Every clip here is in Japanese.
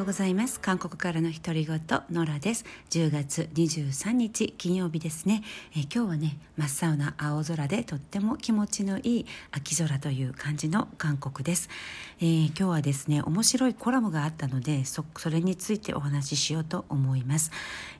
ようございます。韓国からの独り言ノラです。10月23日金曜日ですね、え今日はね真っ青な青空でとっても気持ちのいい秋空という感じの韓国です、えー、今日はですね面白いコラムがあったのでそれについてお話ししようと思います、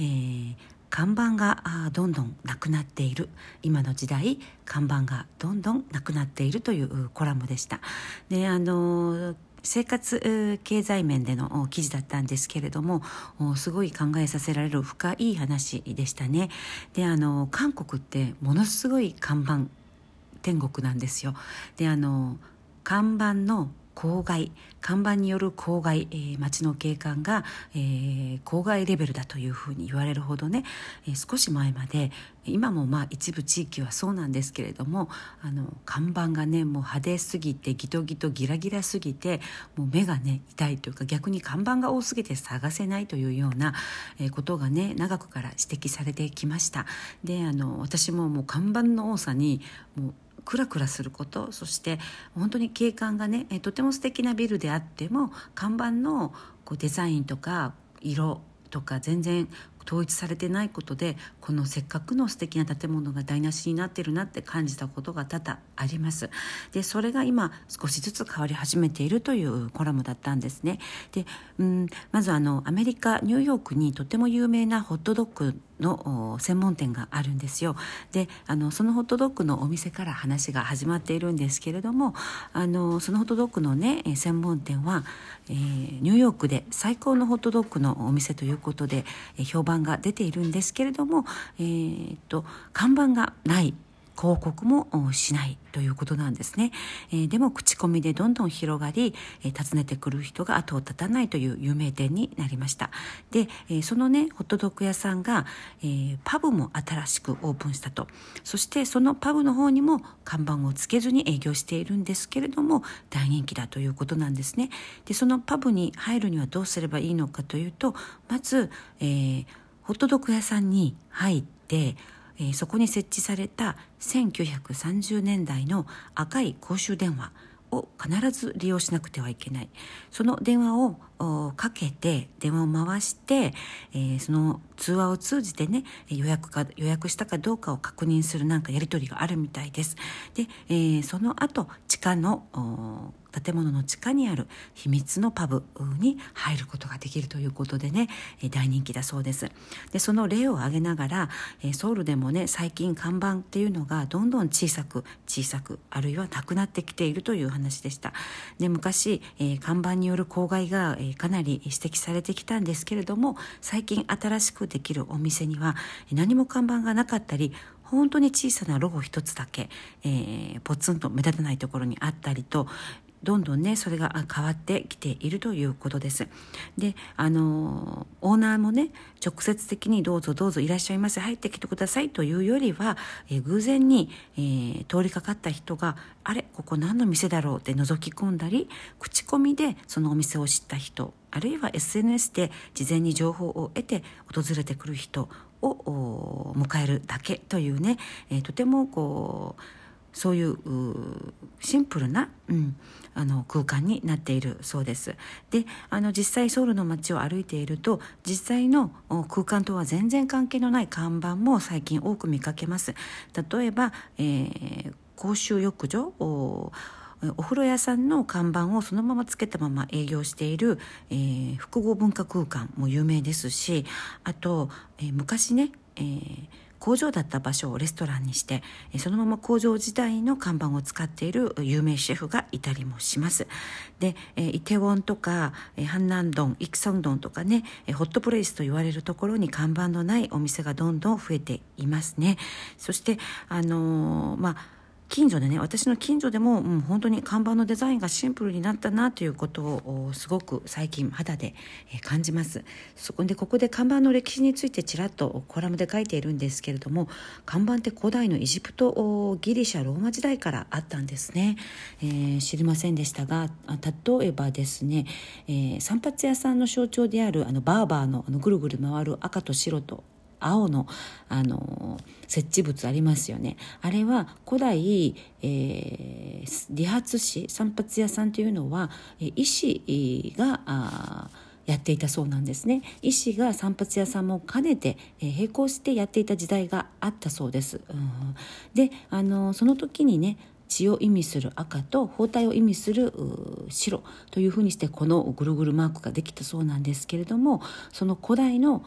えー看板がどんどんなくなっている。今の時代看板がどんどんなくなっているというコラムでした。であの生活経済面での記事だったんですけれどもすごい考えさせられる深い話でしたね。であの韓国ってものすごい看板天国なんですよ。であの看板の公害看板による公害、えー、町の景観が、えー、公害レベルだというふうに言われるほどね、えー、少し前まで今もまあ一部地域はそうなんですけれどもあの看板がねもう派手すぎてギトギトギラギラすぎてもう目がね痛いというか逆に看板が多すぎて探せないというようなことがね長くから指摘されてきました。であの私ももう看板の多さにもうクラクラすることそして本当に景観がねとても素敵なビルであっても看板のこうデザインとか色とか全然統一されてないことでこのせっかくの素敵な建物が台無しになってるなって感じたことが多々あります。でそれが今少しずつ変わり始めているというコラムだったんですね。でうんまずあのアメリカニューヨークにとても有名なホットドッグの専門店があるんですよ。であのそのホットドッグのお店から話が始まっているんですけれどもあのそのホットドッグのね専門店は、えー、ニューヨークで最高のホットドッグのお店ということで、評判が出ているんですけれども、えー、っと看板がない広告もしないということなんですね、えー、でも口コミでどんどん広がり、えー、訪ねてくる人が後を絶たないという有名店になりました。で、えー、そのねホットドッグ屋さんが、えー、パブも新しくオープンしたと。そしてそのパブの方にも看板をつけずに営業しているんですけれども大人気だということなんですね。でそのパブに入るにはどうすればいいのかというとまず、えー、ホットドッグ屋さんに入ってえー、そこに設置された1930年代の赤い公衆電話を必ず利用しなくてはいけない。その電話をかけて電話を回して、えー、その通話を通じてね予約か予約したかどうかを確認するなんかやり取りがあるみたいです。で、えー、その後地下の建物の地下にある秘密のパブに入ることができるということでね大人気だそうです。でその例を挙げながらソウルでもね最近看板っていうのがどんどん小さく小さくあるいはなくなってきているという話でした。で昔、え看板による公害が、えかなり指摘されてきたんですけれども最近新しくできるお店には何も看板がなかったり本当に小さなロゴ一つだけ、えー、ポツンと目立たないところにあったりとどんどんねそれが変わってきているということです。であのオーナーもね直接的にどうぞどうぞいらっしゃいませ入ってきてくださいというよりは、え偶然に、えー、通りかかった人があれここ何の店だろうって覗き込んだり口コミでそのお店を知った人あるいは SNS で事前に情報を得て訪れてくる人を迎えるだけというね、えー、とてもこうそういうシンプルな、うん、あの空間になっているそうです。であの実際ソウルの街を歩いていると実際の空間とは全然関係のない看板も最近多く見かけます。例えば、えー、公衆浴場お風呂屋さんの看板をそのままつけたまま営業している、えー、複合文化空間も有名ですしあと、えー、昔ね、えー工場だった場所をレストランにしてそのまま工場時代の看板を使っている有名シェフがいたりもします。でイテウォンとかハンナンドンイクソンドンとかねホットプレイスと言われるところに看板のないお店がどんどん増えていますね。そしてあのー、まあ近所でね私の近所でも、うん、本当に看板のデザインがシンプルになったなということをすごく最近肌で、え感じます。そこでここで看板の歴史についてちらっとコラムで書いているんですけれども看板って古代のエジプトギリシャローマ時代からあったんですね、えー、知りませんでしたが例えばですね、えー、散髪屋さんの象徴であるあのバーバーのあのぐるぐる回る赤と白と青のあの設置物ありますよね。あれは古代、えー、理髪師散髪屋さんというのは医師がやっていたそうなんですね。医師が散髪屋さんも兼ねて、えー、並行してやっていた時代があったそうです。うん、であのその時にね血を意味する赤と包帯を意味する白というふうにしてこのぐるぐるマークができたそうなんですけれどもその古代の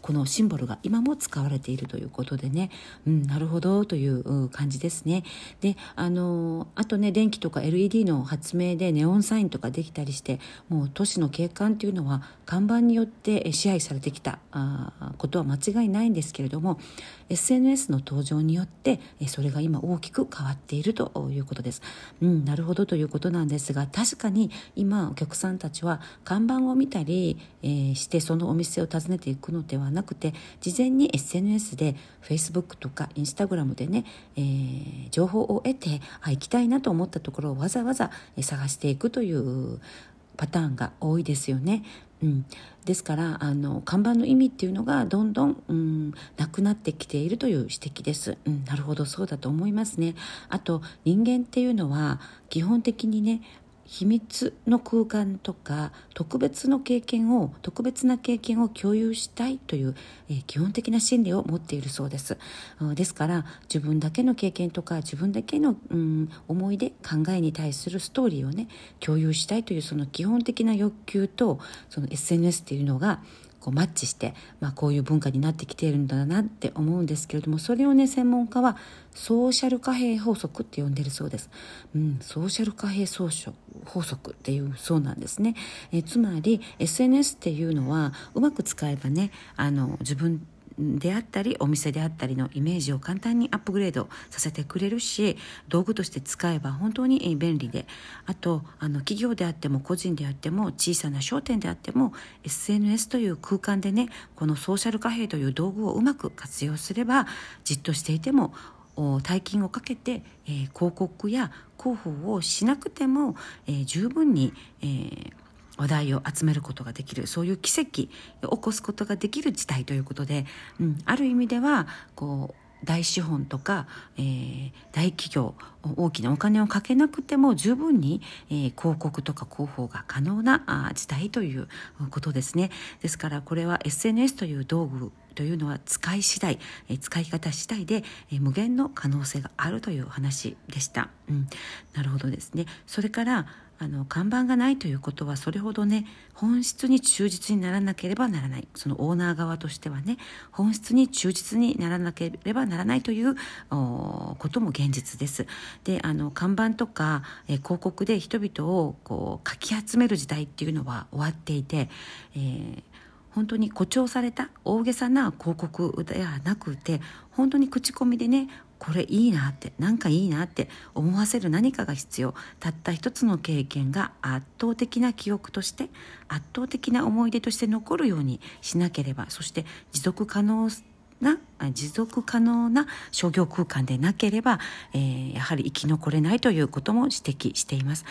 このシンボルが今も使われているということでね、うん、なるほどという感じですね。であのあとね電気とか LED の発明でネオンサインとかできたりしてもう都市の景観というのは看板によって支配されてきたことは間違いないんですけれども SNS の登場によってそれが今大きく変わっているとということです。うん、なるほどということなんですが確かに今お客さんたちは看板を見たり、えー、してそのお店を訪ねていくのではなくて事前に SNS で Facebook とか Instagram でね、えー、情報を得てあ行きたいなと思ったところをわざわざ探していくというパターンが多いですよね。うん、ですからあの看板の意味っていうのがどんどん、うん、なくなってきているという指摘です、うん、なるほど。そうだと思いますね。あと人間っていうのは基本的にね秘密の空間とか特別の経験を特別な経験を共有したいという、えー、基本的な心理を持っているそうです、ですから自分だけの経験とか自分だけの、うん、思い出考えに対するストーリーをね共有したいというその基本的な欲求とその SNS っていうのがこうマッチして、まあ、こういう文化になってきているんだなって思うんですけれどもそれをね専門家はソーシャル貨幣法則って呼んでるそうです、うん、ソーシャル貨幣総法則っていうそうなんですね。えつまり SNS っていうのはうまく使えばねあの自分であったりお店であったりのイメージを簡単にアップグレードさせてくれるし道具として使えば本当に便利であとあの企業であっても個人であっても小さな商店であっても SNS という空間でねこのソーシャル貨幣という道具をうまく活用すればじっとしていても大金をかけて、えー、広告や広報をしなくても、えー、十分に、えー話題を集めることができるそういう奇跡を起こすことができる時代ということで、うん、ある意味ではこう大資本とか、えー、大企業大きなお金をかけなくても十分に、えー、広告とか広報が可能なあ時代ということですね。ですからこれは SNS という道具というのは使い次第、えー、使い方次第で、えー、無限の可能性があるという話でした、うん、なるほどですね。それからあの看板がないということはそれほどね本質に忠実にならなければならない。そのオーナー側としてはね本質に忠実にならなければならないということも現実です。であの看板とか、え広告で人々をこうかき集める時代っていうのは終わっていて、えー本当に誇張された大げさな広告ではなくて本当に口コミでねこれいいなってなんかいいなって思わせる何かが必要。たった一つの経験が圧倒的な記憶として圧倒的な思い出として残るようにしなければそして持続可能な持続可能な商業空間でなければ、えー、やはり生き残れないということも指摘しています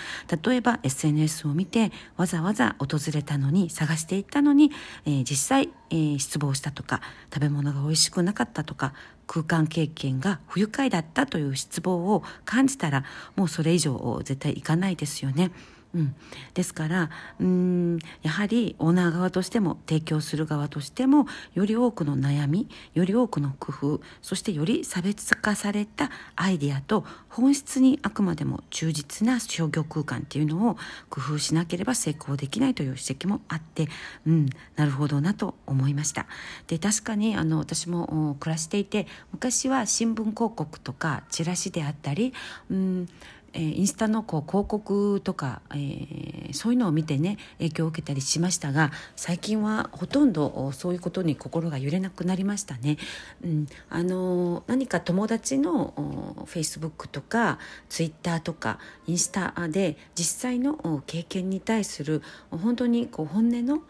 例えば SNS を見てわざわざ訪れたのに探していったのに、えー、実際、えー、失望したとか食べ物が美味しくなかったとか空間経験が不愉快だったという失望を感じたらもうそれ以上絶対いかないですよね。うん、ですからうんやはりオーナー側としても提供する側としてもより多くの悩みより多くの工夫そしてより差別化されたアイデアと本質にあくまでも忠実な商業空間っていうのを工夫しなければ成功できないという指摘もあってうんなるほどなと思いました。で確かにあの私も暮らしていて昔は新聞広告とかチラシであったりうんえー、インスタのこう広告とか、えー、そういうのを見てね影響を受けたりしましたが最近はほとんどそういうことに心が揺れなくなりましたね。うん、あの何か友達のフェイスブックとかツイッターとかインスタで実際の経験に対する本当にこう本音の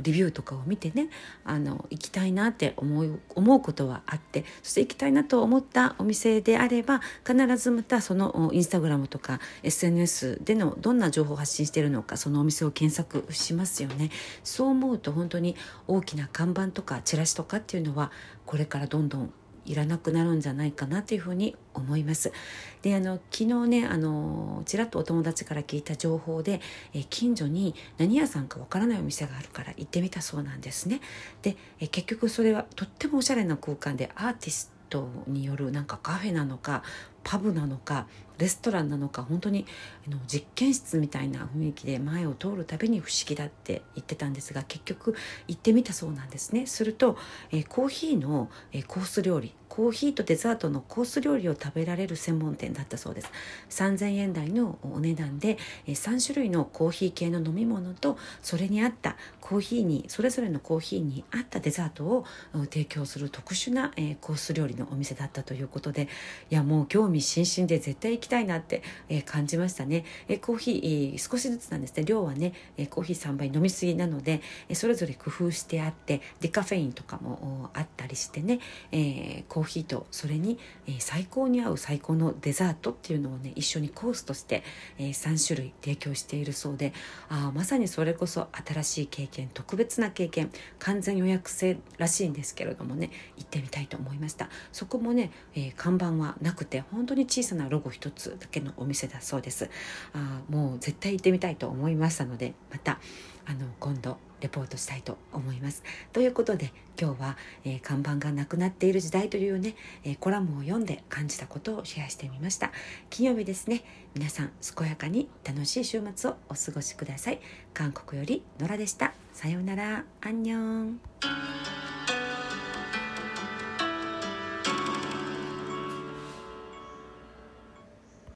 リビューとかを見てねあの行きたいなって思う思うことはあってそして行きたいなと思ったお店であれば必ずまたそのインスタグラムとか SNS でのどんな情報を発信しているのかそのお店を検索しますよね。そう思うと本当に大きな看板とかチラシとかっていうのはこれからどんどんいらなくなるんじゃないかなというふうに思います。であの昨日ねあのちらっとお友達から聞いた情報で、え近所に何屋さんかわからないお店があるから行ってみたそうなんですね。でえ結局それはとってもおしゃれな空間でアーティストによるなんかカフェなのかパブなのかレストランなのか本当にあの実験室みたいな雰囲気で前を通るたびに不思議だって言ってたんですが結局行ってみたそうなんですね。すると、えー、コーヒーの、えー、コース料理コーヒーとデザートのコース料理を食べられる専門店だったそうです。3000円台のお値段で3種類のコーヒー系の飲み物とそれに合ったコーヒーにそれぞれのコーヒーに合ったデザートを提供する特殊なコース料理のお店だったということでいやもう興味津々で絶対行きたいなって感じましたね。コーヒー少しずつなんですね。量はねえコーヒー3杯飲みすぎなのでえそれぞれ工夫してあってデカフェインとかもあったりしてね、えー、コーヒーとそれに、えー、最高に合う最高のデザートっていうのをね一緒にコースとして、えー、3種類提供しているそうであまさにそれこそ新しい経験特別な経験完全予約制らしいんですけれどもね行ってみたいと思いました。そこもね、えー、看板はなくて本本当に小さなロゴ一つだけのお店だそうですあもう絶対行ってみたいと思いましたのでまたあの今度レポートしたいと思います。ということで今日は、えー、看板がなくなっている時代というね、えー、コラムを読んで感じたことをシェアしてみました。金曜日ですね皆さん健やかに楽しい週末をお過ごしください。韓国よりノラでした。さようなら。アンニョン。